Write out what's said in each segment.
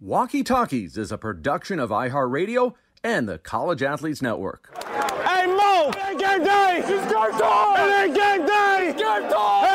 Walkie Talkies is a production of iHeartRadio and the College Athletes Network. Hey Mo! It ain't game day! It's game time! It ain't game day! It's game time!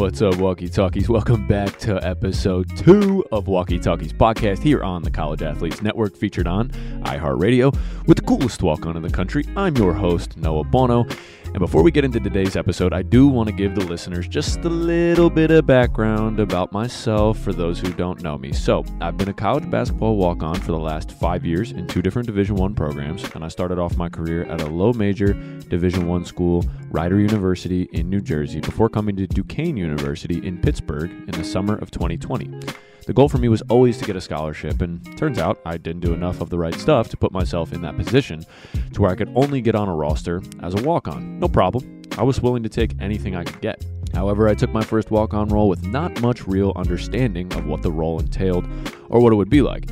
What's up, Walkie Talkies? Welcome back to episode two of Walkie Talkies podcast here on the College Athletes Network, featured on iHeartRadio with the coolest walk on in the country. I'm your host, Noah Bono. And before we get into today's episode, I do want to give the listeners just a little bit of background about myself for those who don't know me. So, I've been a college basketball walk on for the last five years in two different Division One programs, and I started off my career at a low major Division One school, Rider University in New Jersey, before coming to Duquesne University in Pittsburgh in the summer of 2020. The goal for me was always to get a scholarship, and turns out I didn't do enough of the right stuff to put myself in that position to where I could only get on a roster as a walk on. No problem. I was willing to take anything I could get. However, I took my first walk on role with not much real understanding of what the role entailed or what it would be like.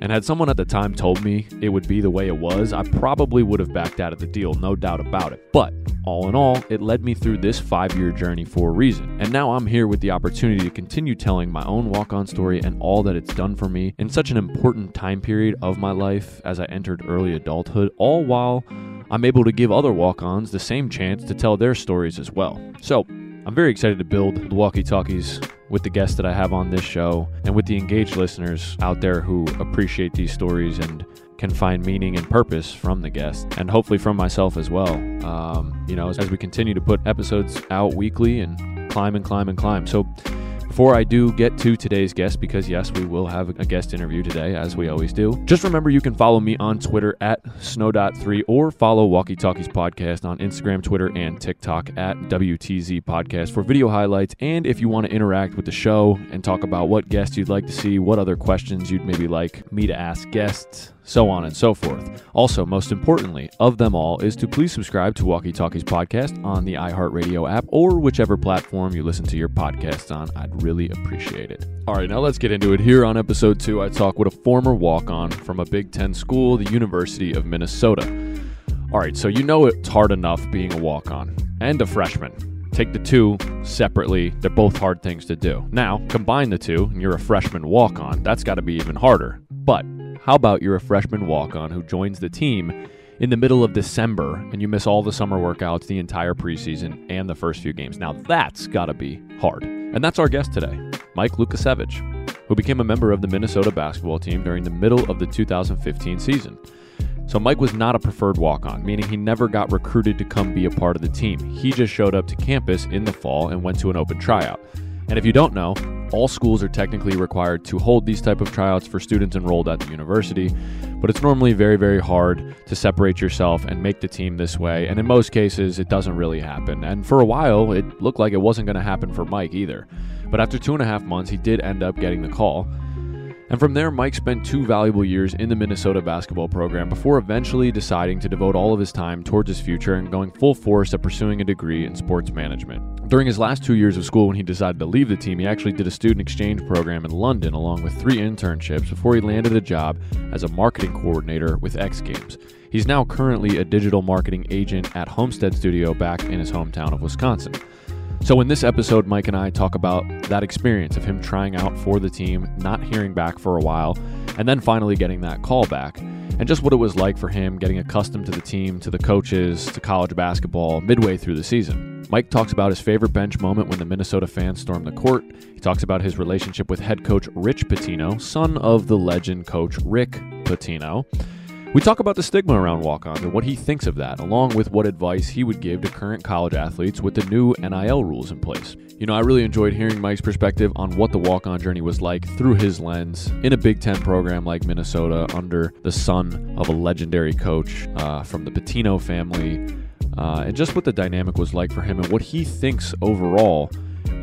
And had someone at the time told me it would be the way it was, I probably would have backed out of the deal, no doubt about it. But all in all, it led me through this five year journey for a reason. And now I'm here with the opportunity to continue telling my own walk on story and all that it's done for me in such an important time period of my life as I entered early adulthood, all while I'm able to give other walk ons the same chance to tell their stories as well. So, I'm very excited to build walkie talkies with the guests that I have on this show and with the engaged listeners out there who appreciate these stories and can find meaning and purpose from the guests and hopefully from myself as well. Um, you know, as, as we continue to put episodes out weekly and climb and climb and climb. So, before I do get to today's guest, because yes, we will have a guest interview today, as we always do, just remember you can follow me on Twitter at snow.3 or follow Walkie Talkies Podcast on Instagram, Twitter, and TikTok at WTZ Podcast for video highlights. And if you want to interact with the show and talk about what guests you'd like to see, what other questions you'd maybe like me to ask guests, so on and so forth. Also, most importantly, of them all is to please subscribe to Walkie Talkies Podcast on the iHeartRadio app or whichever platform you listen to your podcasts on. I'd really appreciate it. All right, now let's get into it. Here on episode two, I talk with a former walk on from a Big Ten school, the University of Minnesota. All right, so you know it's hard enough being a walk on and a freshman. Take the two separately, they're both hard things to do. Now, combine the two, and you're a freshman walk on. That's got to be even harder. But how about you're a freshman walk on who joins the team in the middle of December and you miss all the summer workouts, the entire preseason, and the first few games? Now, that's got to be hard. And that's our guest today, Mike Lukasiewicz. who became a member of the Minnesota basketball team during the middle of the 2015 season. So Mike was not a preferred walk on, meaning he never got recruited to come be a part of the team. He just showed up to campus in the fall and went to an open tryout. And if you don't know, all schools are technically required to hold these type of tryouts for students enrolled at the university, but it's normally very very hard to separate yourself and make the team this way, and in most cases it doesn't really happen. And for a while, it looked like it wasn't going to happen for Mike either. But after two and a half months, he did end up getting the call. And from there, Mike spent two valuable years in the Minnesota basketball program before eventually deciding to devote all of his time towards his future and going full force at pursuing a degree in sports management. During his last two years of school, when he decided to leave the team, he actually did a student exchange program in London along with three internships before he landed a job as a marketing coordinator with X Games. He's now currently a digital marketing agent at Homestead Studio back in his hometown of Wisconsin. So, in this episode, Mike and I talk about that experience of him trying out for the team, not hearing back for a while, and then finally getting that call back, and just what it was like for him getting accustomed to the team, to the coaches, to college basketball midway through the season. Mike talks about his favorite bench moment when the Minnesota fans stormed the court. He talks about his relationship with head coach Rich Pitino, son of the legend coach Rick Pitino. We talk about the stigma around walk ons and what he thinks of that, along with what advice he would give to current college athletes with the new NIL rules in place. You know, I really enjoyed hearing Mike's perspective on what the walk on journey was like through his lens in a Big Ten program like Minnesota under the son of a legendary coach uh, from the Pitino family, uh, and just what the dynamic was like for him and what he thinks overall,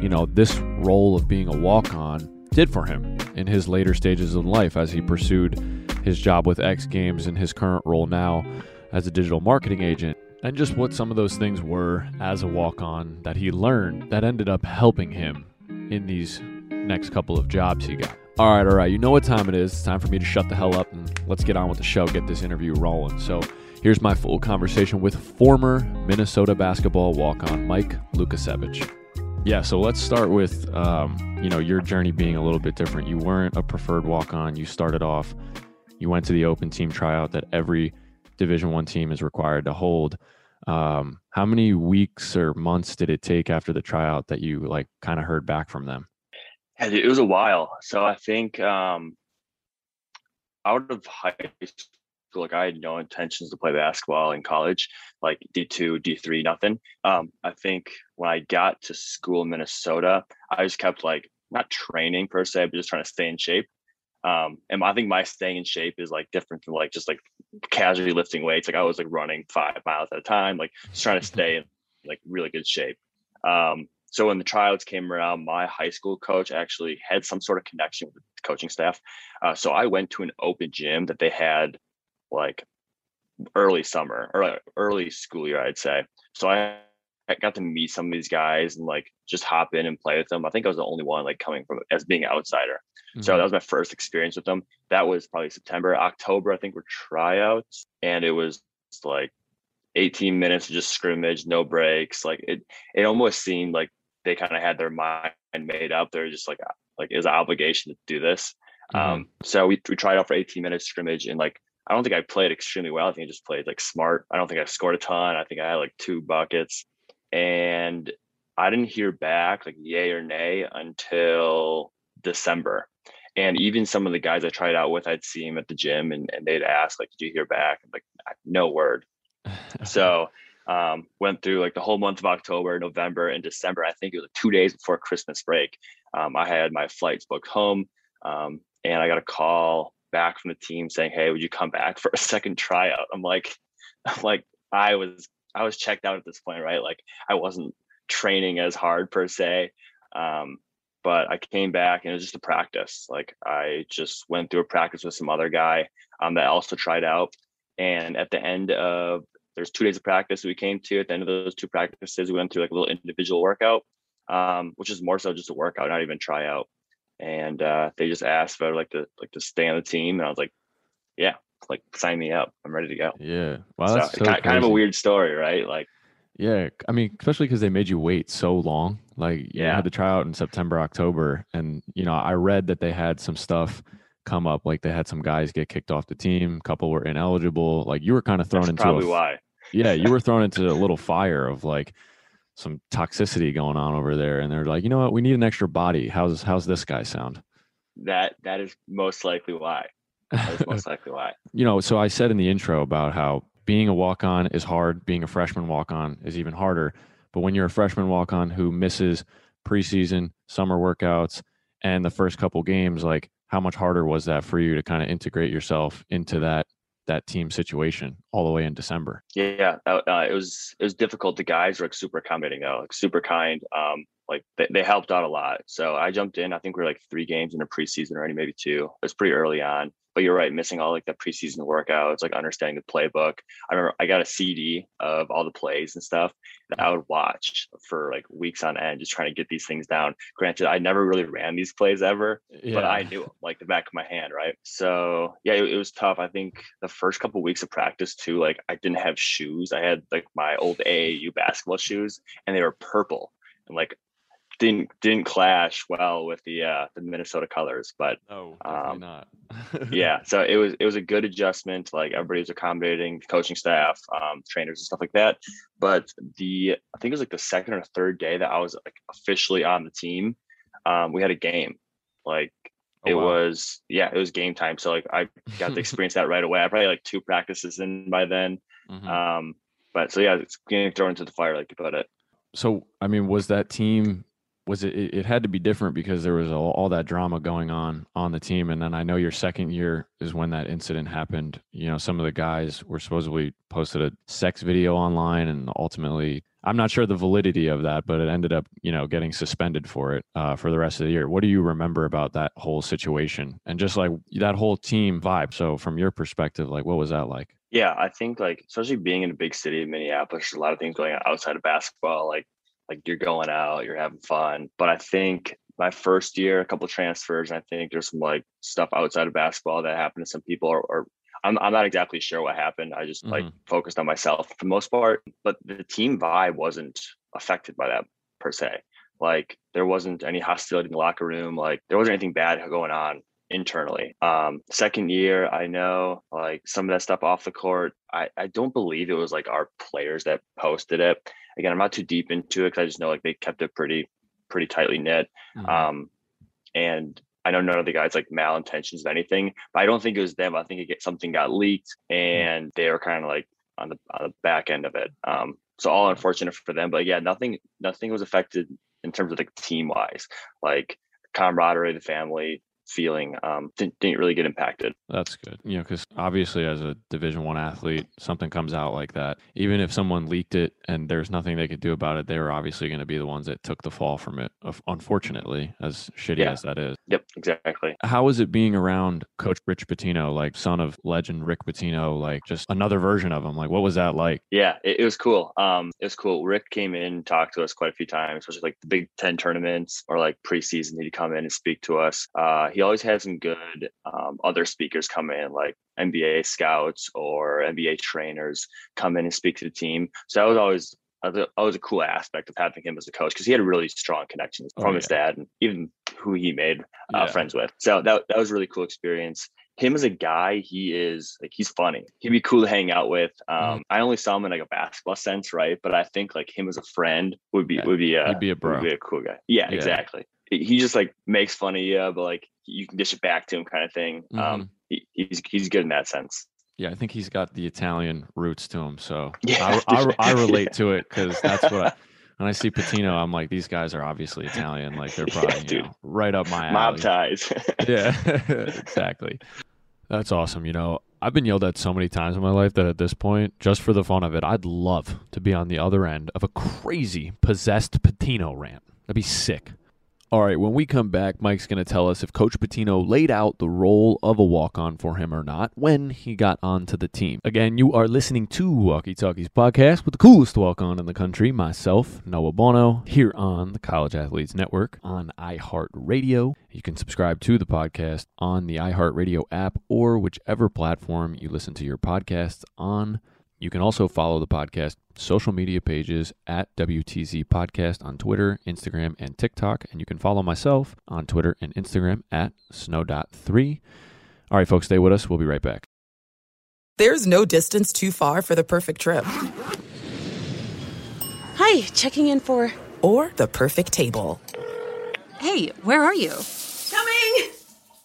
you know, this role of being a walk on did for him in his later stages of life as he pursued his job with X Games and his current role now as a digital marketing agent, and just what some of those things were as a walk on that he learned that ended up helping him in these next couple of jobs he got. All right, all right, you know what time it is. It's time for me to shut the hell up and let's get on with the show, get this interview rolling. So, here's my full conversation with former Minnesota basketball walk on Mike Lukasiewicz. Yeah, so let's start with um, you know your journey being a little bit different. You weren't a preferred walk on. You started off you went to the open team tryout that every division one team is required to hold um, how many weeks or months did it take after the tryout that you like kind of heard back from them it was a while so i think um, out of high school like i had no intentions to play basketball in college like d2 d3 nothing um, i think when i got to school in minnesota i just kept like not training per se but just trying to stay in shape um, and I think my staying in shape is like different from like just like casually lifting weights. Like I was like running five miles at a time, like just trying to mm-hmm. stay in like really good shape. Um, so when the tryouts came around, my high school coach actually had some sort of connection with the coaching staff. Uh, so I went to an open gym that they had like early summer or early school year, I'd say. So I I got to meet some of these guys and like just hop in and play with them. I think I was the only one like coming from as being an outsider. Mm-hmm. So that was my first experience with them. That was probably September, October, I think were tryouts. And it was like 18 minutes of just scrimmage, no breaks. Like it it almost seemed like they kind of had their mind made up. They're just like like it was an obligation to do this. Mm-hmm. Um, so we, we tried out for 18 minutes scrimmage and like I don't think I played extremely well. I think I just played like smart. I don't think I scored a ton. I think I had like two buckets and I didn't hear back like yay or nay until December. And even some of the guys I tried out with, I'd see them at the gym and, and they'd ask, like, did you hear back? I'm like, no word. so um, went through like the whole month of October, November, and December. I think it was two days before Christmas break. Um, I had my flights booked home, um, and I got a call back from the team saying, "Hey, would you come back for a second tryout?" I'm like, like, I was I was checked out at this point, right? Like I wasn't training as hard per se. Um, but I came back and it was just a practice. Like I just went through a practice with some other guy um, that also tried out. And at the end of there's two days of practice we came to. At the end of those two practices, we went through like a little individual workout, um, which is more so just a workout, not even tryout. And uh, they just asked if I would like to like to stay on the team, and I was like, yeah, like sign me up. I'm ready to go. Yeah. Wow. That's so, so kind, kind, of a weird story, right? Like, yeah. I mean, especially because they made you wait so long. Like, yeah, I had to try out in September, October. And, you know, I read that they had some stuff come up. Like, they had some guys get kicked off the team, a couple were ineligible. Like, you were kind of thrown That's into probably a, why. yeah, you were thrown into a little fire of like, some toxicity going on over there and they're like you know what we need an extra body how's how's this guy sound that that is most likely why. That is most likely why. You know, so I said in the intro about how being a walk on is hard, being a freshman walk on is even harder. But when you're a freshman walk on who misses preseason, summer workouts, and the first couple games, like how much harder was that for you to kind of integrate yourself into that that team situation all the way in December? Yeah, uh, it was it was difficult. The guys were like super accommodating though, like super kind. Um, like they, they helped out a lot. So I jumped in. I think we are like three games in a preseason already, maybe two. It was pretty early on. But you're right, missing all like the preseason workouts, like understanding the playbook. I remember I got a CD of all the plays and stuff that I would watch for like weeks on end, just trying to get these things down. Granted, I never really ran these plays ever, yeah. but I knew them like the back of my hand, right? So yeah, it, it was tough. I think the first couple of weeks of practice too, like I didn't have shoes. I had like my old AAU basketball shoes, and they were purple and like didn't didn't clash well with the uh the Minnesota colors, but no, um, not. yeah, so it was it was a good adjustment. Like everybody was accommodating, coaching staff, um, trainers and stuff like that. But the I think it was like the second or third day that I was like officially on the team. Um, we had a game. Like oh, it wow. was yeah, it was game time. So like I got to experience that right away. I probably like two practices in by then. Mm-hmm. Um, but so yeah, it's getting thrown into the fire, like you put it. So I mean, was that team was it, it had to be different because there was all, all, that drama going on on the team. And then i know your second year is when that incident happened. You know some of the guys were supposedly posted a sex video online and ultimately i'm not sure the validity of that but it ended up you know getting suspended for it uh, for the rest of the year. What do you remember about that whole situation? And just like that whole team vibe. So from your perspective like what was that like? Yeah, I think like especially being in a big city of Minneapolis, there's a lot of things going on outside of basketball. Like like you're going out, you're having fun. But I think my first year, a couple transfers, I think there's some like stuff outside of basketball that happened to some people or, or I'm, I'm not exactly sure what happened. I just mm-hmm. like focused on myself for the most part, but the team vibe wasn't affected by that per se. Like there wasn't any hostility in the locker room. Like there wasn't anything bad going on internally. Um, second year, I know like some of that stuff off the court. I, I don't believe it was like our players that posted it again, I'm not too deep into it because I just know like they kept it pretty pretty tightly knit. Mm-hmm. Um, and I know none of the guys like malintentions of anything, but I don't think it was them. I think it get, something got leaked and they were kind of like on the on the back end of it. Um, so all unfortunate for them, but yeah, nothing nothing was affected in terms of the team wise, like camaraderie, the family, feeling um, didn't, didn't really get impacted. That's good. You know, because obviously as a Division One athlete, something comes out like that. Even if someone leaked it and there's nothing they could do about it, they were obviously going to be the ones that took the fall from it. Unfortunately, as shitty yeah. as that is. Yep, exactly. How was it being around Coach Rich Pitino, like son of legend Rick Pitino, like just another version of him? Like, what was that like? Yeah, it, it was cool. Um, it was cool. Rick came in and talked to us quite a few times, especially like the Big Ten tournaments or like preseason. He'd come in and speak to us. Uh, he always had some good um, other speakers come in, like NBA scouts or NBA trainers come in and speak to the team. So that was always always a cool aspect of having him as a coach because he had a really strong connections oh, from yeah. his dad and even who he made uh, yeah. friends with. So that that was a really cool experience. Him as a guy, he is like he's funny. He'd be cool to hang out with. Mm-hmm. Um, mm. I only saw him in like a basketball sense, right? But I think like him as a friend would be yeah. would be a He'd be a bro. Would be a cool guy. Yeah, exactly he just like makes fun of you, but like you can dish it back to him kind of thing. Um, mm-hmm. Um, he, he's he's good in that sense. Yeah, I think he's got the Italian roots to him, so yeah, I, I, I relate to it because that's what. I, when I see Pitino, I'm like, these guys are obviously Italian. Like they're probably yeah, you know, right up my alley. Mob ties. yeah, exactly. That's awesome. You know, I've been yelled at so many times in my life that at this point, just for the fun of it, I'd love to be on the other end of a crazy possessed Pitino rant. That'd be sick. All right, when we come back, Mike's going to tell us if Coach Pitino laid out the role of a walk on for him or not when he got onto the team. Again, you are listening to Walkie Talkies podcast with the coolest walk on in the country, myself, Noah Bono, here on the College Athletes Network on iHeartRadio. You can subscribe to the podcast on the iHeartRadio app or whichever platform you listen to your podcasts on. You can also follow the podcast social media pages at WTZ Podcast on Twitter, Instagram, and TikTok. And you can follow myself on Twitter and Instagram at snow.3. All right, folks, stay with us. We'll be right back. There's no distance too far for the perfect trip. Hi, checking in for. Or the perfect table. Hey, where are you? Coming!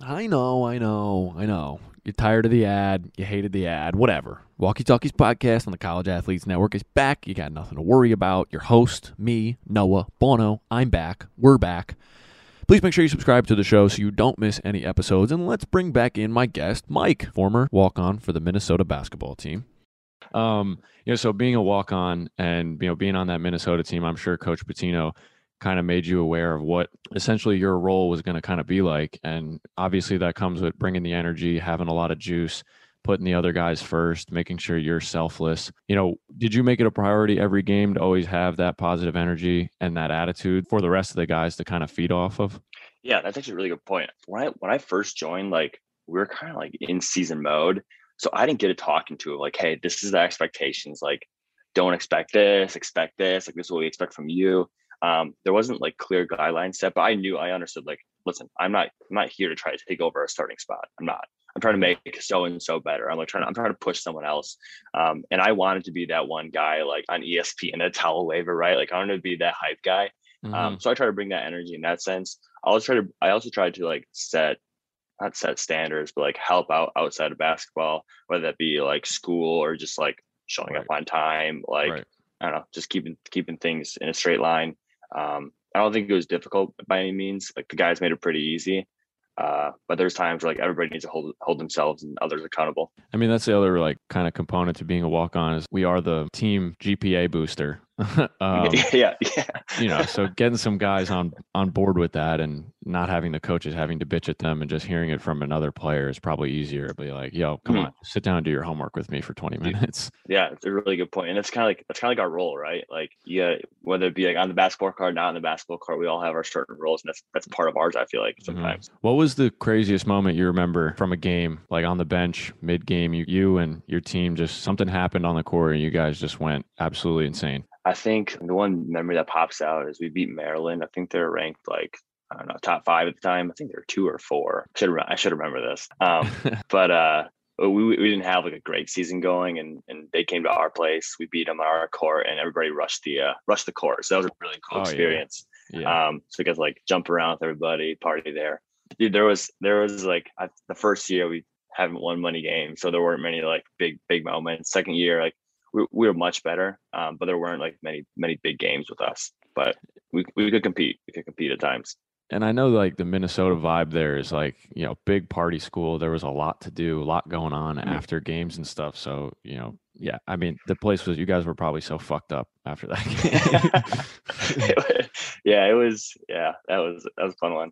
I know, I know, I know. You're tired of the ad. You hated the ad. Whatever. Walkie Talkies podcast on the College Athletes Network is back. You got nothing to worry about. Your host, me, Noah, Bono, I'm back. We're back. Please make sure you subscribe to the show so you don't miss any episodes. And let's bring back in my guest, Mike, former walk on for the Minnesota basketball team. Um, you know, so being a walk on and you know being on that Minnesota team, I'm sure Coach Pitino kind of made you aware of what essentially your role was going to kind of be like. And obviously, that comes with bringing the energy, having a lot of juice, putting the other guys first, making sure you're selfless. You know, did you make it a priority every game to always have that positive energy and that attitude for the rest of the guys to kind of feed off of? Yeah, that's actually a really good point. When I when I first joined, like we were kind of like in season mode. So I didn't get a talking to like, hey, this is the expectations. Like, don't expect this, expect this, like this is what we expect from you um, there wasn't like clear guidelines set, but I knew I understood like, listen, I'm not I'm not here to try to take over a starting spot. I'm not. I'm trying to make so and so better. I'm like trying to I'm trying to push someone else. Um, and I wanted to be that one guy like on ESP ESPN a towel waver, right? Like I wanted to be that hype guy. Um, mm-hmm. Um, so I try to bring that energy in that sense. I also try to I also tried to like set not set standards, but like help out outside of basketball, whether that be like school or just like showing right. up on time, like right. I don't know, just keeping keeping things in a straight line. Um, I don't think it was difficult by any means. Like the guys made it pretty easy. Uh, but there's times where like everybody needs to hold hold themselves and others accountable. I mean, that's the other like kind of component to being a walk on is we are the team GPA booster. um, yeah, yeah. you know, so getting some guys on on board with that and not having the coaches having to bitch at them and just hearing it from another player is probably easier. Be like, yo, come mm-hmm. on, sit down and do your homework with me for 20 minutes. Yeah, it's a really good point, and it's kind of like that's kind of like our role, right? Like, yeah, whether it be like on the basketball court, not on the basketball court, we all have our certain roles, and that's that's part of ours. I feel like mm-hmm. sometimes. Mm-hmm. What was the craziest moment you remember from a game, like on the bench, mid game? You you and your team just something happened on the court, and you guys just went absolutely insane. I think the one memory that pops out is we beat Maryland. I think they're ranked like I don't know top five at the time. I think they're two or four. Should I should remember this. Um, but uh, we we didn't have like a great season going, and and they came to our place. We beat them on our court, and everybody rushed the uh, rushed the court. So that was a really cool oh, experience. Yeah. yeah. Um, so you guys like jump around with everybody, party there. Dude, there was there was like I, the first year we haven't won money games, so there weren't many like big big moments. Second year, like we, we were much better, um, but there weren't like many many big games with us. But we we could compete. We could compete at times. and I know like the Minnesota vibe there is like, you know, big party school. There was a lot to do, a lot going on Mm-hmm. after games and stuff. So, you know, yeah, I mean, the place was, you guys were probably so fucked up after that game. yeah, it was. Yeah, that was that was a fun one.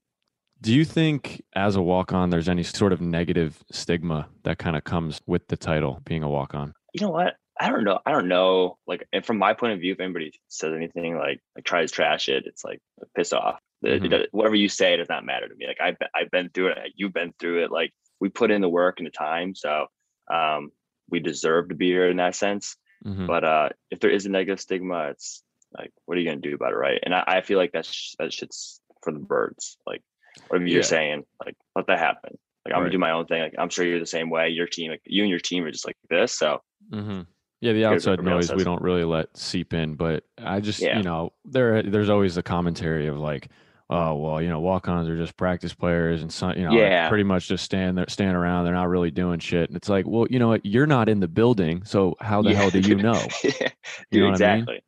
Do you think as a walk on, there's any sort of negative stigma that kind of comes with the title being a walk on? You know what? I don't know. I don't know. Like, and from my point of view, if anybody says anything like like tries to trash it, it's like piss off. It- Mhm. it- whatever you say does not matter to me. Like I've been, I've been through it. You've been through it. Like we put in the work and the time, so um, we deserve to be here in that sense. Mhm. But uh, if there is a negative stigma, it's like, what are you gonna do about it, right? And I, I feel like that's that shit's for the birds. Like whatever Yeah. you're saying, like let that happen. Like I'm Right. gonna do my own thing. Like I'm sure you're the same way. Your team, like you and your team are just like this. So hmm Yeah, the outside noise we don't really let seep in, but I just Yeah. you know there there's always the commentary of like, oh well, you know, walk-ons are just practice players and some you know like, Yeah. pretty much just stand there, stand around. They're not really doing shit, and it's like, well, you know what? You're not in the building, so how the Yeah, hell do you know? yeah, You know what I mean? exactly,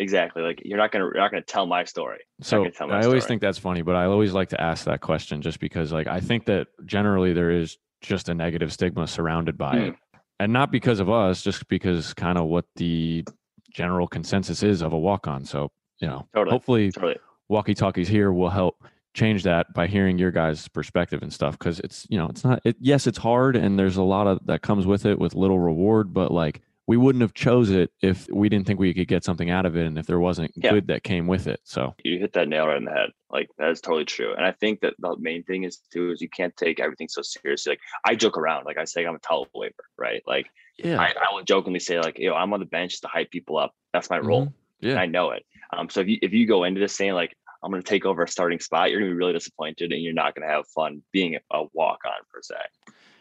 exactly. Like you're not gonna you're not gonna tell my story. So my I always story. think that's funny, but I always like to ask that question just because like I think that generally there is just a negative stigma surrounded by hmm. it. And not because of us, just because kind of what the general consensus is of a walk on. So, you know, Totally, hopefully totally. walkie talkies here will help change that by hearing your guys' perspective and stuff. Cause it's, you know, it's not, it, yes, it's hard and there's a lot of that comes with it with little reward, but like we wouldn't have chose it if we didn't think we could get something out of it and if there wasn't Yeah. good that came with it. So, you hit that nail right in the head. Like that is totally true. And I think that the main thing is too is you can't take everything so seriously. Like I joke around, like I say I'm a towel waver, right? Like yeah. I, I will jokingly say like, yo, I'm on the bench to hype people up. That's my role. Mhm. Yeah. And I know it. Um, so if you if you go into this saying like I'm going to take over a starting spot, you're going to be really disappointed, and you're not going to have fun being a walk on per se.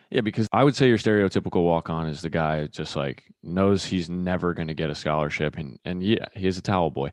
Yeah, because I would say your stereotypical walk on is the guy just like knows he's never going to get a scholarship and and yeah, he is a towel boy.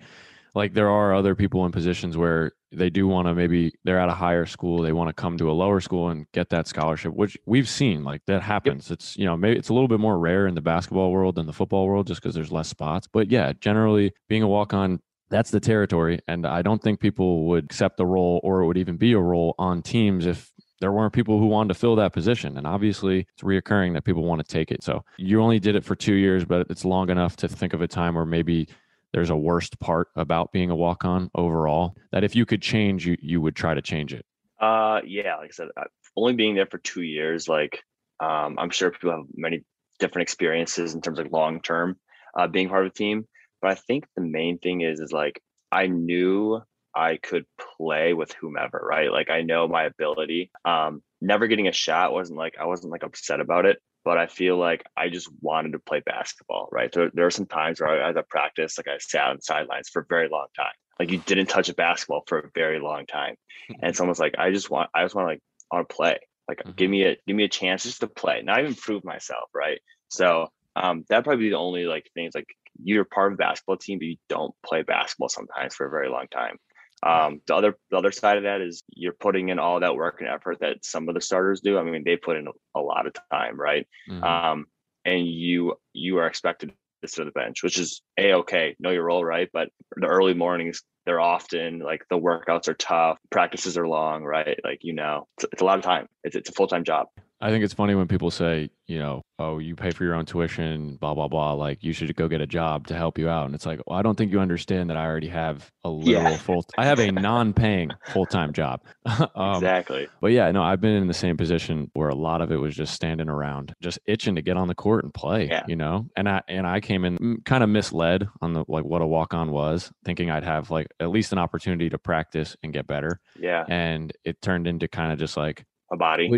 Like there are other people in positions where they do want to maybe they're at a higher school, they want to come to a lower school and get that scholarship, which we've seen like that happens. It's you know, maybe it's a little bit more rare in the basketball world than the football world just because there's less spots. But yeah, generally being a walk on that's the territory and I don't think people would accept the role or it would even be a role on teams if there weren't people who wanted to fill that position. And obviously, it's reoccurring that people want to take it. So you only did it for two years, but it's long enough to think of a time where maybe there's a worst part about being a walk on overall that if you could change, you, you would try to change it. Uh, yeah, like I said, only being there for two years, like um, I'm sure people have many different experiences in terms of long term uh, being part of a team. But I think the main thing is is like I knew I could play with whomever, right? Like I know my ability. Um, never getting a shot wasn't like I wasn't like upset about it, but I feel like I just wanted to play basketball, right? So there are some times where I, as I practice, like I sat on sidelines for a very long time. Like you didn't touch a basketball for a very long time, and it's almost like I just want, I just want to like, I want to play. Like give me a give me a chance just to play, not even prove myself, right? So um, that'd probably be the only like things like you're part of a basketball team, but you don't play basketball sometimes for a very long time. Um, the other the other side of that is you're putting in all that work and effort that some of the starters do. I mean, they put in a, lot of time, right? Mhm. Um, and you you are expected to sit on the bench, which is a okay, know your role, right? But the early mornings, they're often like the workouts are tough, practices are long, right? Like you know, it's, it's a lot of time. It's it's a full time job. I think it's funny when people say, you know, oh, you pay for your own tuition, blah, blah, blah. Like you should go get a job to help you out. And it's like, well, I don't think you understand that I already have a literal Yeah. full, I have a non paying full time job. um, exactly. But yeah, no, I've been in the same position where a lot of it was just standing around, just itching to get on the court and play, Yeah. you know? And I, and I came in kind of misled on the, like what a walk on was thinking I'd have like at least an opportunity to practice and get better. Yeah, And it turned into kind of just like, a body.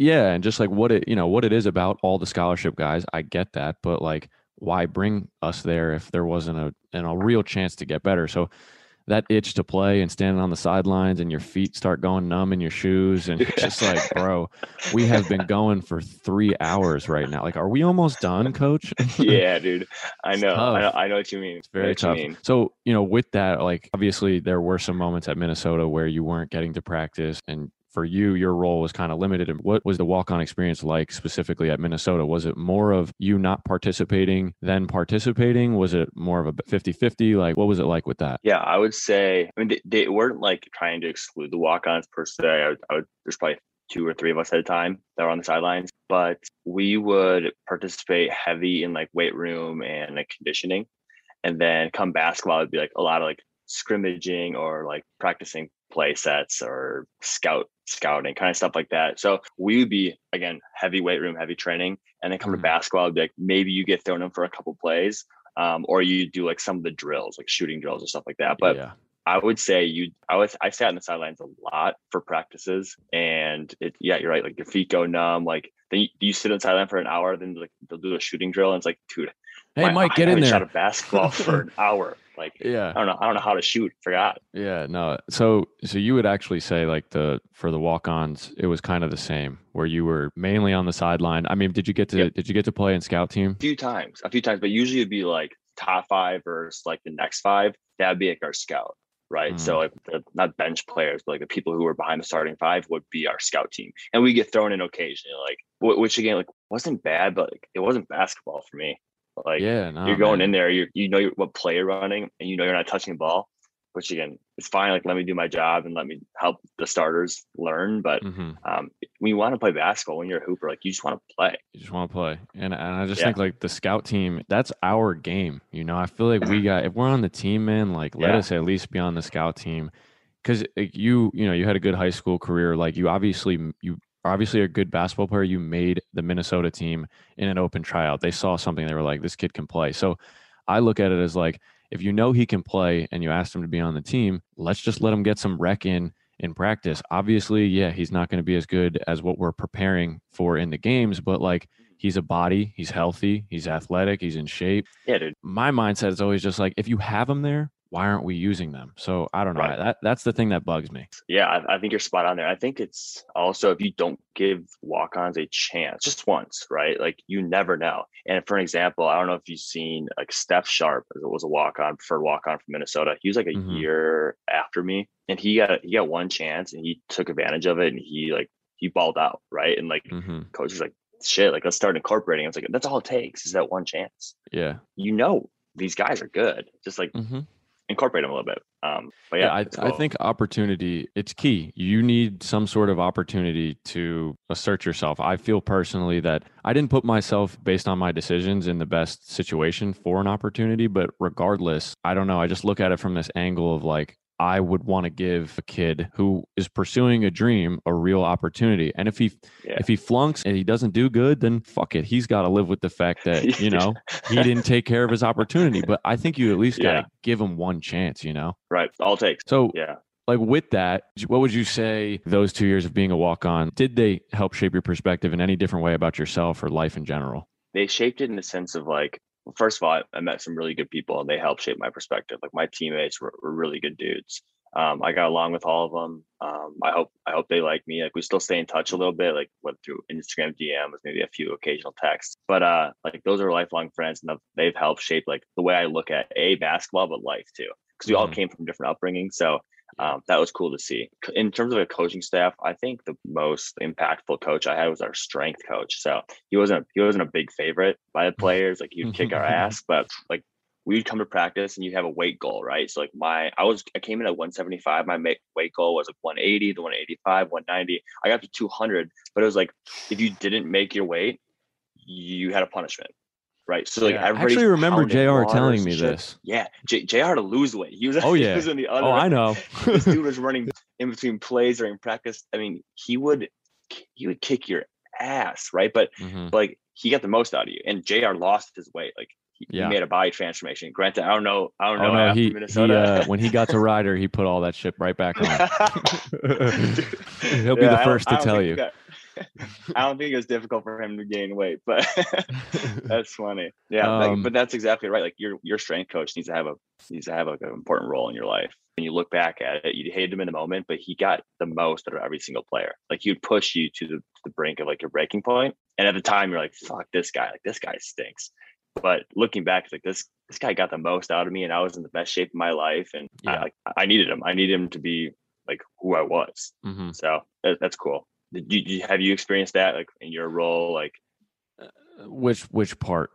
Yeah, and just like what it, you know, what it is about all the scholarship guys, I get that, but like, why bring us there if there wasn't a and a real chance to get better? So that itch to play and standing on the sidelines and your feet start going numb in your shoes and it's just like, bro, we have been going for three hours right now. Like, are we almost done, coach? yeah, dude. I know. I know. I know what you mean. It's very tough. So, you know, with that, like obviously there were some moments at Minnesota where you weren't getting to practice and for you, your role was kind of limited. And what was the walk on experience like specifically at Minnesota? Was it more of you not participating than participating? Was it more of a 50 50? Like, what was it like with that? Yeah, I would say, I mean, they, they weren't like trying to exclude the walk ons per se. I would, I would, there's probably two or three of us at a time that were on the sidelines, but we would participate heavy in like weight room and like conditioning. And then come basketball, it'd be like a lot of like scrimmaging or like practicing play sets or scout scouting kind of stuff like that. So we would be again heavy weight room, heavy training, and then come mm-hmm. to basketball, it'd be like maybe you get thrown in for a couple plays, um, or you do like some of the drills, like shooting drills or stuff like that. But yeah. I would say you, I was, I sat on the sidelines a lot for practices, and it, yeah, you're right. Like your feet go numb. Like then you, you sit on the sideline for an hour, then like they'll do a shooting drill, and it's like, dude, hey, Mike, get I in there. Shot a basketball for an hour. Like, yeah, I don't know, I don't know how to shoot. Forgot. Yeah, no. So, so you would actually say like the for the walk-ons, it was kind of the same, where you were mainly on the sideline. I mean, did you get to yep. did you get to play in scout team? A few times, a few times, but usually it'd be like top five versus like the next five. That'd be like our scout right? Mm. So like the, not bench players, but like the people who were behind the starting five would be our scout team, and we get thrown in occasionally, like which again like wasn't bad, but like, it wasn't basketball for me. Like yeah, no, you're going man. in there, you you know you what play you're running, and you know you're not touching the ball which again it's fine like let me do my job and let me help the starters learn but mm-hmm. um, when you want to play basketball when you're a hooper like you just want to play you just want to play and, and i just yeah. think like the scout team that's our game you know i feel like we got if we're on the team man like let yeah. us at least be on the scout team because you you know you had a good high school career like you obviously you obviously a good basketball player you made the minnesota team in an open tryout they saw something they were like this kid can play so i look at it as like if you know he can play and you asked him to be on the team, let's just let him get some rec in in practice. Obviously, yeah, he's not going to be as good as what we're preparing for in the games, but like he's a body, he's healthy, he's athletic, he's in shape. Yeah, dude. My mindset is always just like if you have him there, why aren't we using them? So I don't know. Right. That that's the thing that bugs me. Yeah, I, I, think you're spot on there. I think it's also if you don't give walk-ons a chance just once, right? Like you never know. And for an example, I don't know if you've seen like Steph Sharp as it was a walk-on preferred walk-on from Minnesota. He was like a mm-hmm. year after me, and he got he got one chance and he took advantage of it and he like he balled out, right? And like mm-hmm. coach was like, shit, like let's start incorporating. I was like, that's all it takes is that one chance. Yeah. You know these guys are good. Just like mm-hmm incorporate them a little bit. Um, but yeah, yeah I, cool. I, think opportunity it's key. You need some sort of opportunity to assert yourself. I feel personally that I didn't put myself based on my decisions in the best situation for an opportunity, but regardless, I don't know. I just look at it from this angle of like I would want to give a kid who is pursuing a dream a real opportunity. And if he yeah. if he flunks and he doesn't do good, then fuck it. He's got to live with the fact that, you know, he didn't take care of his opportunity. But I think you at least got to give him one chance, you know? Right. All takes. So yeah. Like with that, what would you say those two years of being a walk on, did they help shape your perspective in any different way about yourself or life in general? They shaped it in the sense of like first of all, I met some really good people and they helped shape my perspective. Like my teammates were, were really good dudes. Um, I got along with all of them. Um, I hope I hope they like me. Like we still stay in touch a little bit, like went through Instagram DMs, maybe a few occasional texts. But uh, like those are lifelong friends, and they've helped shape like the way I look at a basketball, but life too, because we mm-hmm. all came from different upbringings. So um, that was cool to see. In terms of a coaching staff, I think the most impactful coach I had was our strength coach. So he wasn't he wasn't a big favorite by the players. Like he'd kick our ass, but like we'd come to practice and you have a weight goal, right? So like my I was I came in at 175. My weight goal was like 180, the 185, 190. I got to 200, but it was like if you didn't make your weight, you had a punishment right? So like, I actually remember Jr. telling me this. Yeah, J- Jr. to lose weight. He was. Oh yeah. he was in the other. Oh, I know. this dude was running in between plays during practice. I mean, he would he would kick your ass, right? But mm-hmm. like he got the most out of you, and Jr. lost his weight. Like he, yeah. he made a body transformation. Granted, I don't know. I don't know. Oh, no, he, Minnesota. He, uh, when he got to Rider, he put all that shit right back on. He'll be yeah, the first to tell you. Got, I don't think it was difficult for him to gain weight, but that's funny. Yeah, um, like, but that's exactly right. Like your your strength coach needs to have a needs to have like an important role in your life. And you look back at it, you hated him in the moment, but he got the most out of every single player. Like he'd push you to the, to the brink of like your breaking point, and at the time you're like, "Fuck this guy! Like this guy stinks." But looking back, it's like this this guy got the most out of me, and I was in the best shape of my life, and yeah. I, I needed him. I needed him to be like who I was. Mm-hmm. So that's cool. Did you, did you have you experienced that like in your role? Like uh, Which which part?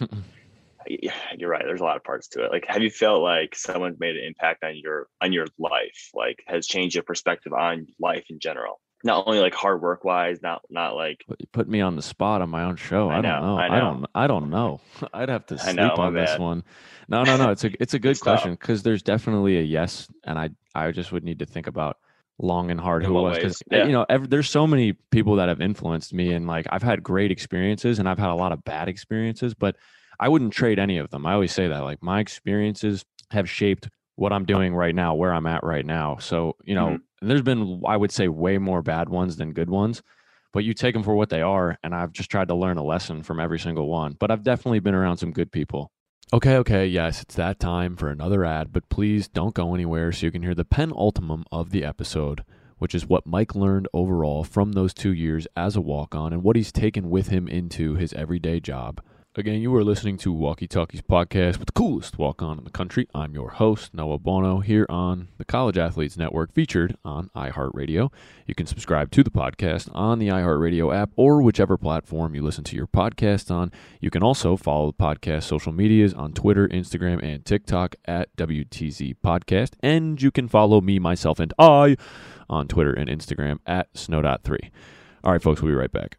yeah, you're right. There's a lot of parts to it. Like, have you felt like someone made an impact on your on your life? Like, has changed your perspective on life in general? Not only like hard work wise, not not like Put, put me on the spot on my own show. I, I don't know, know. I I, don't. I don't know. I'd have to sleep know, on this one. No, no, no. It's a it's a good It's tough. question because there's definitely a yes, and I I just would need to think about long and hard who it was because? Yeah. you know ev- there's so many people that have influenced me and like I've had great experiences and I've had a lot of bad experiences, but I wouldn't trade any of them. I always say that like my experiences have shaped what I'm doing right now, where I'm at right now. So you know, Mm-hmm. there's been I would say way more bad ones than good ones but you take them for what they are and i've just tried to learn a lesson from every single one but i've definitely been around some good people okay okay yes it's that time for another ad but please don't go anywhere so you can hear the penultimum of the episode which is what mike learned overall from those two years as a walk-on and what he's taken with him into his everyday job Again, you are listening to Walkie Talkies podcast with the coolest walk on in the country. I'm your host, Noah Bono, here on the College Athletes Network, featured on iHeartRadio. You can subscribe to the podcast on the iHeartRadio app or whichever platform you listen to your podcast on. You can also follow the podcast social medias on Twitter, Instagram, and TikTok at WTZ Podcast. And you can follow me, myself, and I on Twitter and Instagram at Snow.3. All right, folks, we'll be right back.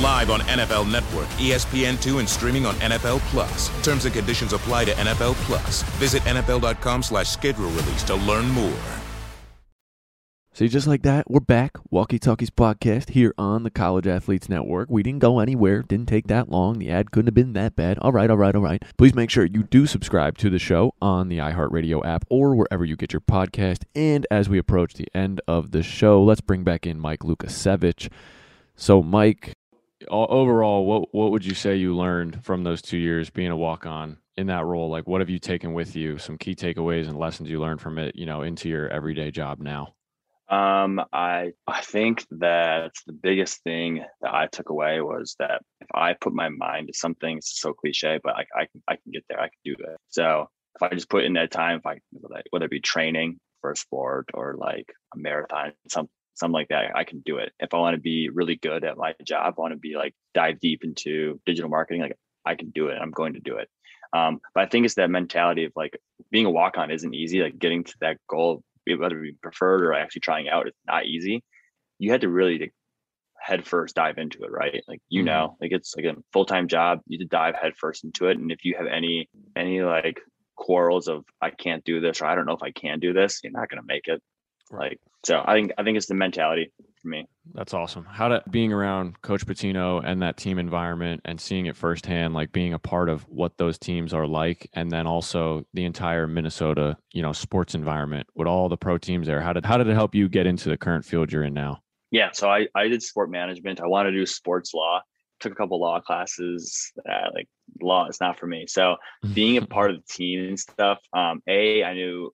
Live on NFL Network, E ESPN2, and streaming on NFL Plus. Terms and conditions apply to NFL Plus. Visit NFL.com slash schedule release to learn more. See, just like that, we're back. Walkie Talkies podcast here on the College Athletes Network. We didn't go anywhere, didn't take that long. The ad couldn't have been that bad. All right, all right, all right. Please make sure you do subscribe to the show on the iHeartRadio app or wherever you get your podcast. And as we approach the end of the show, let's bring back in Mike Lukasevich. So, Mike, overall, what what would you say you learned from those two years being a walk on in that role? Like, what have you taken with you? Some key takeaways and lessons you learned from it, you know, into your everyday job now. Um, I I think that the biggest thing that I took away was that if I put my mind to something, it's so cliche, but I, I can I can get there. I can do it. So if I just put in that time, if I whether it be training for a sport or like a marathon, some something like that, I can do it. If I want to be really good at my job, I want to be like dive deep into digital marketing, like I can do it. I'm going to do it. Um, but I think it's that mentality of like being a walk on isn't easy. Like getting to that goal whether it be preferred or actually trying out it's not easy you had to really like, head first dive into it right like you know like it's like a full-time job you to dive head first into it and if you have any any like quarrels of i can't do this or i don't know if i can do this you're not going to make it like so i think i think it's the mentality for me. That's awesome. How to being around Coach Pitino and that team environment and seeing it firsthand, like being a part of what those teams are like, and then also the entire Minnesota, you know, sports environment with all the pro teams there. How did how did it help you get into the current field you're in now? Yeah, so I I did sport management. I wanted to do sports law. Took a couple law classes. Uh, like law is not for me. So being a part of the team and stuff. Um, a I knew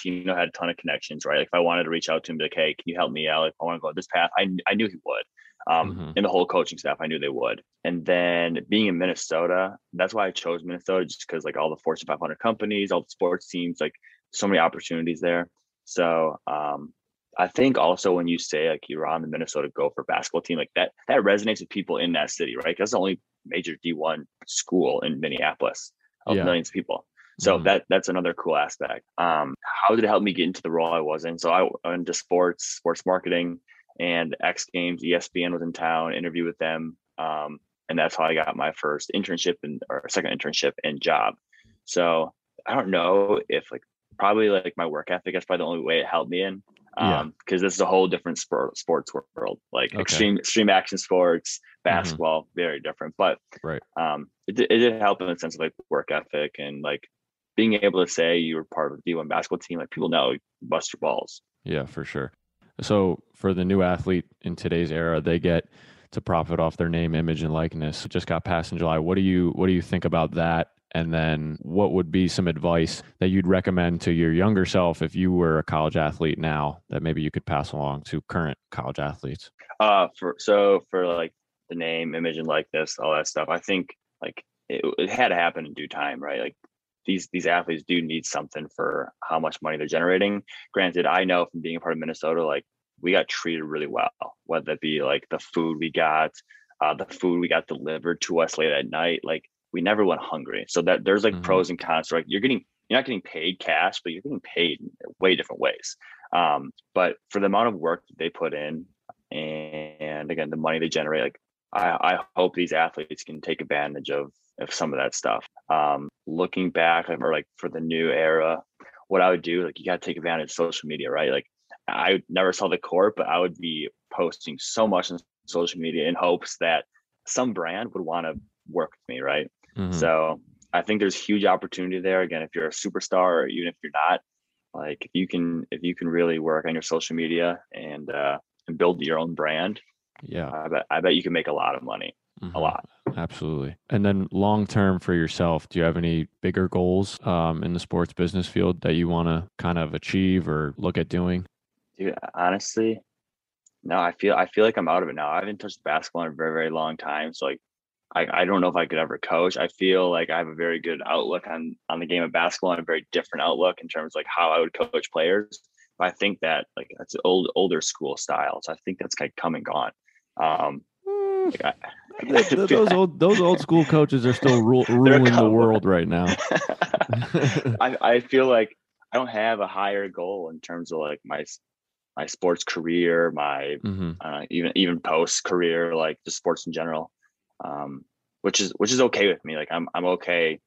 Tino had a ton of connections, right? Like if I wanted to reach out to him, be like, hey, can you help me out? Like I want to go this path. I I knew he would. Um, Mm-hmm. and the whole coaching staff, I knew they would. And then being in Minnesota, that's why I chose Minnesota, just because like all the Fortune 500 companies, all the sports teams, like so many opportunities there. So um, I think also when you say like you're on the Minnesota Gopher basketball team, like that that resonates with people in that city, right? 'Cause That's the only major D1 school in Minneapolis of Yeah. millions of people. So Mhm. that that's another cool aspect. Um, how did it help me get into the role I was in? So I went into sports, sports marketing, and X Games. ESPN was in town. Interview with them, um, and that's how I got my first internship and or second internship and job. So I don't know if like probably like my work ethic is probably the only way it helped me in. Yeah. Um, because this is a whole different sport sports world, like Okay. extreme extreme action sports, basketball, very different. But Right. um, it, did- it did help in the sense of like work ethic and like being able to say you were part of the D1 basketball team. Like people know you bust your balls. Yeah, for sure. So for the new athlete in today's era, they get to profit off their name, image, and likeness. It just got passed in July. What do you what do you think about that? And then what would be some advice that you'd recommend to your younger self if you were a college athlete now that maybe you could pass along to current college athletes? Uh, for so for like the name, image, and likeness, all that stuff. I think like it, it had to happen in due time, right? Like these these athletes do need something for how much money they're generating. Granted, I know from being a part of Minnesota, like we got treated really well, whether that be like the food we got, uh, the food we got delivered to us late at night. Like we never went hungry. So that there's like Mhm. pros and cons. Right, you're getting you're not getting paid cash, but you're getting paid in way different ways. Um, but for the amount of work they put in, and again the money they generate, like I, I hope these athletes can take advantage of of some of that stuff. Um, looking back, or like for the new era, what I would do, like you got to take advantage of social media, right? Like I never saw the court, but I would be posting so much on social media in hopes that some brand would want to work with me, right? Mhm. So I think there's huge opportunity there. Again, if you're a superstar or even if you're not, like if you can if you can really work on your social media and uh and build your own brand, Yeah. I bet I bet you can make a lot of money. Mhm. A lot. Absolutely. And then long term for yourself, do you have any bigger goals um, in the sports business field that you want to kind of achieve or look at doing? Dude, honestly, no, I feel I feel like I'm out of it now. I haven't touched basketball in a very, very long time. So like I, I don't know if I could ever coach. I feel like I have a very good outlook on on the game of basketball and a very different outlook in terms of like how I would coach players. But I think that like that's old older school style. So I think that's kind of come and gone. Um like I, those old those old school coaches are still ru- ruling the world right now. I, I feel like I don't have a higher goal in terms of like my my sports career, my Mhm. uh, even even post career, like just sports in general, um, which is which is okay with me. Like I'm I'm okay.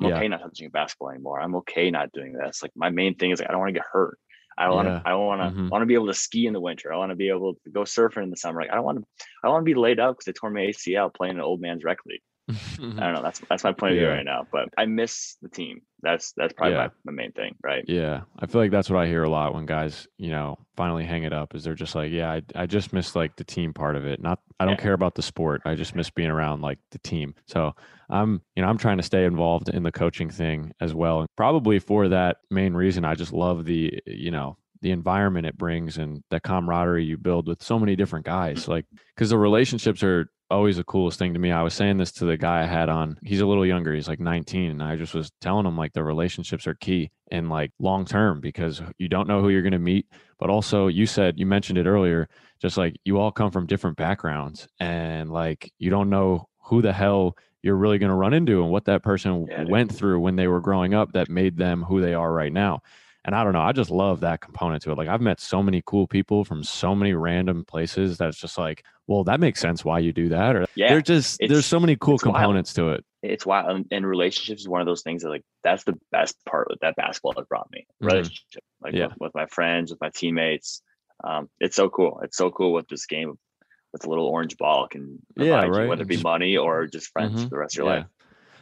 I'm Yeah. okay not touching basketball anymore. I'm okay not doing this. Like my main thing is like I don't want to get hurt. I want to. Yeah. I want to. Mhm. want to be able to ski in the winter. I want to be able to go surfing in the summer. Like I don't want to. I want to be laid up because I tore my ACL playing an old man's rec league. Mm-hmm. I don't know. That's that's my point of view Yeah. right now. But I miss the team. That's that's probably Yeah. my, my main thing, right? Yeah, I feel like that's what I hear a lot when guys, you know, finally hang it up. Is they're just like, yeah, I, I just miss like the team part of it. Not, I don't Yeah. care about the sport. I just miss being around like the team. So I'm, you know, I'm trying to stay involved in the coaching thing as well, and probably for that main reason. I just love the, you know, the environment it brings and the camaraderie you build with so many different guys. Mm. Like, because the relationships are always the coolest thing to me. I was saying this to the guy I had on. He's a little younger. He's like 19, and I just was telling him like the relationships are key and like long term because you don't know who you're going to meet. But also, you said you mentioned it earlier, just like you all come from different backgrounds, and like you don't know who the hell you're really going to run into and what that person Yeah, went through when they were growing up that made them who they are right now. And I don't know, I just love that component to it. Like I've met so many cool people from so many random places that's just like, well, that makes sense why you do that. Or Yeah, there's just there's so many cool it's wild. components to it. It's wild. And, and relationships is one of those things that like that's the best part with that basketball has brought me. Mhm. Relationship, like Yeah. with, with my friends, with my teammates. um, it's so cool. It's so cool with this game with a little orange ball can Yeah, provide you, right. whether it be money or just friends Mhm. for the rest of your Yeah. life.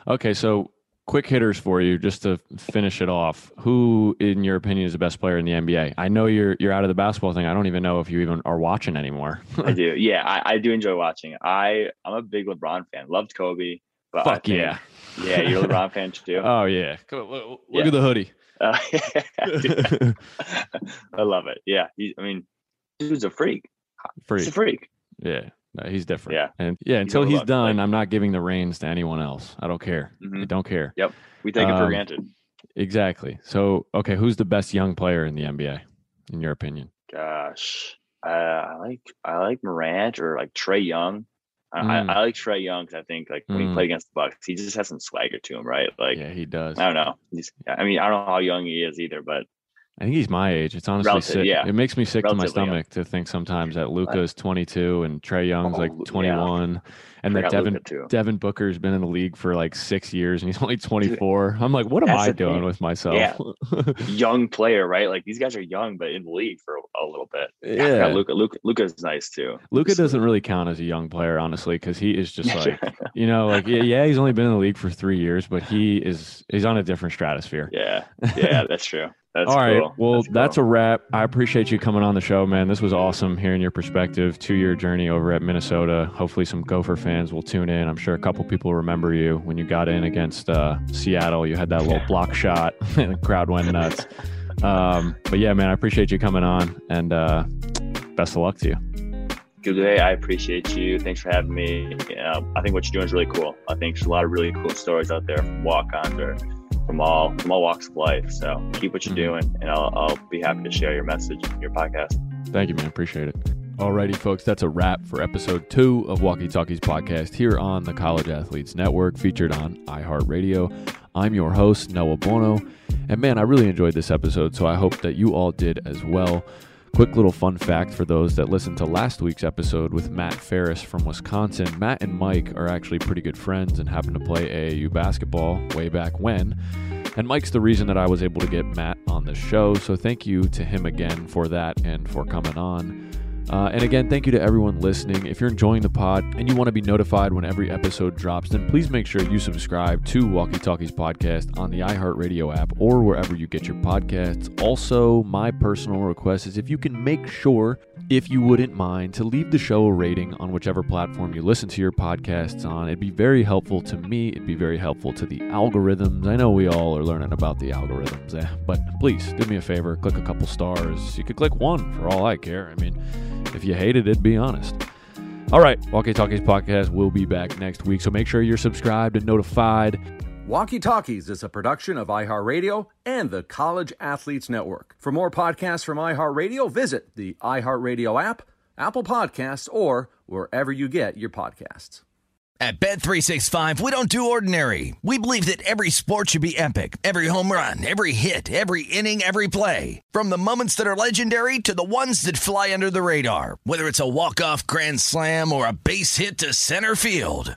Okay, so quick hitters for you, just to finish it off. Who, in your opinion, is the best player in the NBA? I know you're you're out of the basketball thing. I don't even know if you even are watching anymore. I do. Yeah, I, I do enjoy watching. I I'm a big LeBron fan. Loved Kobe, but Fuck think- yeah. yeah. You're a LeBron fan too. Oh yeah, Go- look, look Yeah. at the hoodie. Uh, I love it. Yeah, he, I mean, dude's a freak. Freak. He's a freak. Yeah, no, he's different. Yeah. and yeah, until he's overlooked, done, I'm not giving the reins to anyone else. I don't care. I Mhm. don't care. Yep, we take it for Um, granted. Exactly. So, okay, who's the best young player in the NBA, in your opinion? Gosh, uh, I like I like Morant or like Trae Young. I, Mm. I, I like Trae Young because I think like when he Mm. played against the Bucks, he just has some swagger to him, right? Like Yeah, he does. I don't know. He's, I mean, I don't know how young he is either, but I think he's my age. It's honestly Relative, sick. yeah. It makes me sick to my young. stomach to think sometimes that Luka's 22 and Trae Young's Oh, like yeah. 21, and that Devin Devin Booker's been in the league for like six years and he's only 24. I'm like, what am I doing thing. with myself? Yeah. young player, right? Like these guys are young, but in the league for a, little bit. Yeah. Luka, Luka, Luka's nice too. Luka doesn't really count as a young player, honestly, because he is just like, you know, like yeah, yeah, he's only been in the league for three years, but he is he's on a different stratosphere. Yeah, yeah, that's true. That's All right. cool. Well, That's that's, cool. a wrap. I appreciate you coming on the show, man. This was awesome hearing your perspective, two year journey over at Minnesota. Hopefully, some Gopher fans will tune in. I'm sure a couple people remember you when you got in against uh, Seattle. You had that little block shot, and the crowd went nuts. Um, but yeah, man, I appreciate you coming on, and uh, best of luck to you. Good day. I appreciate you. Thanks for having me. Uh, I think what you're doing is really cool. I think there's a lot of really cool stories out there from walk-ons or from all from all walks of life. So keep what you're mm-hmm. doing, and I'll, I'll be happy to share your message in your podcast. Thank you, man. Appreciate it. Alrighty, folks, that's a wrap for episode two of Walkie Talkies podcast here on the College Athletes Network, featured on iHeartRadio. I'm your host, Noah Bono. And man, I really enjoyed this episode, so I hope that you all did as well. Quick little fun fact for those that listened to last week's episode with Matt Ferris from Wisconsin. Matt and Mike are actually pretty good friends and happen to play AAU basketball way back when. And Mike's the reason that I was able to get Matt on the show. So thank you to him again for that and for coming on. Uh, and again, thank you to everyone listening. If you're enjoying the pod and you want to be notified when every episode drops, then please make sure you subscribe to Walkie Talkies Podcast on the iHeartRadio app or wherever you get your podcasts. Also, my personal request is if you can make sure, if you wouldn't mind, to leave the show a rating on whichever platform you listen to your podcasts on. It'd be very helpful to me. It'd be very helpful to the algorithms. I know we all are learning about the algorithms, eh? but please do me a favor, click a couple stars. You could click one for all I care. I mean, if you hated it, be honest. All right, Walkie Talkies Podcast will be back next week, so make sure you're subscribed and notified. Walkie Talkies is a production of iHeartRadio and the College Athletes Network. For more podcasts from iHeartRadio, visit the iHeartRadio app, Apple Podcasts, or wherever you get your podcasts. At Bet 365, we don't do ordinary. We believe that every sport should be epic. Every home run, every hit, every inning, every play. From the moments that are legendary to the ones that fly under the radar. Whether it's a walk-off grand slam or a base hit to center field.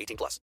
18 plus.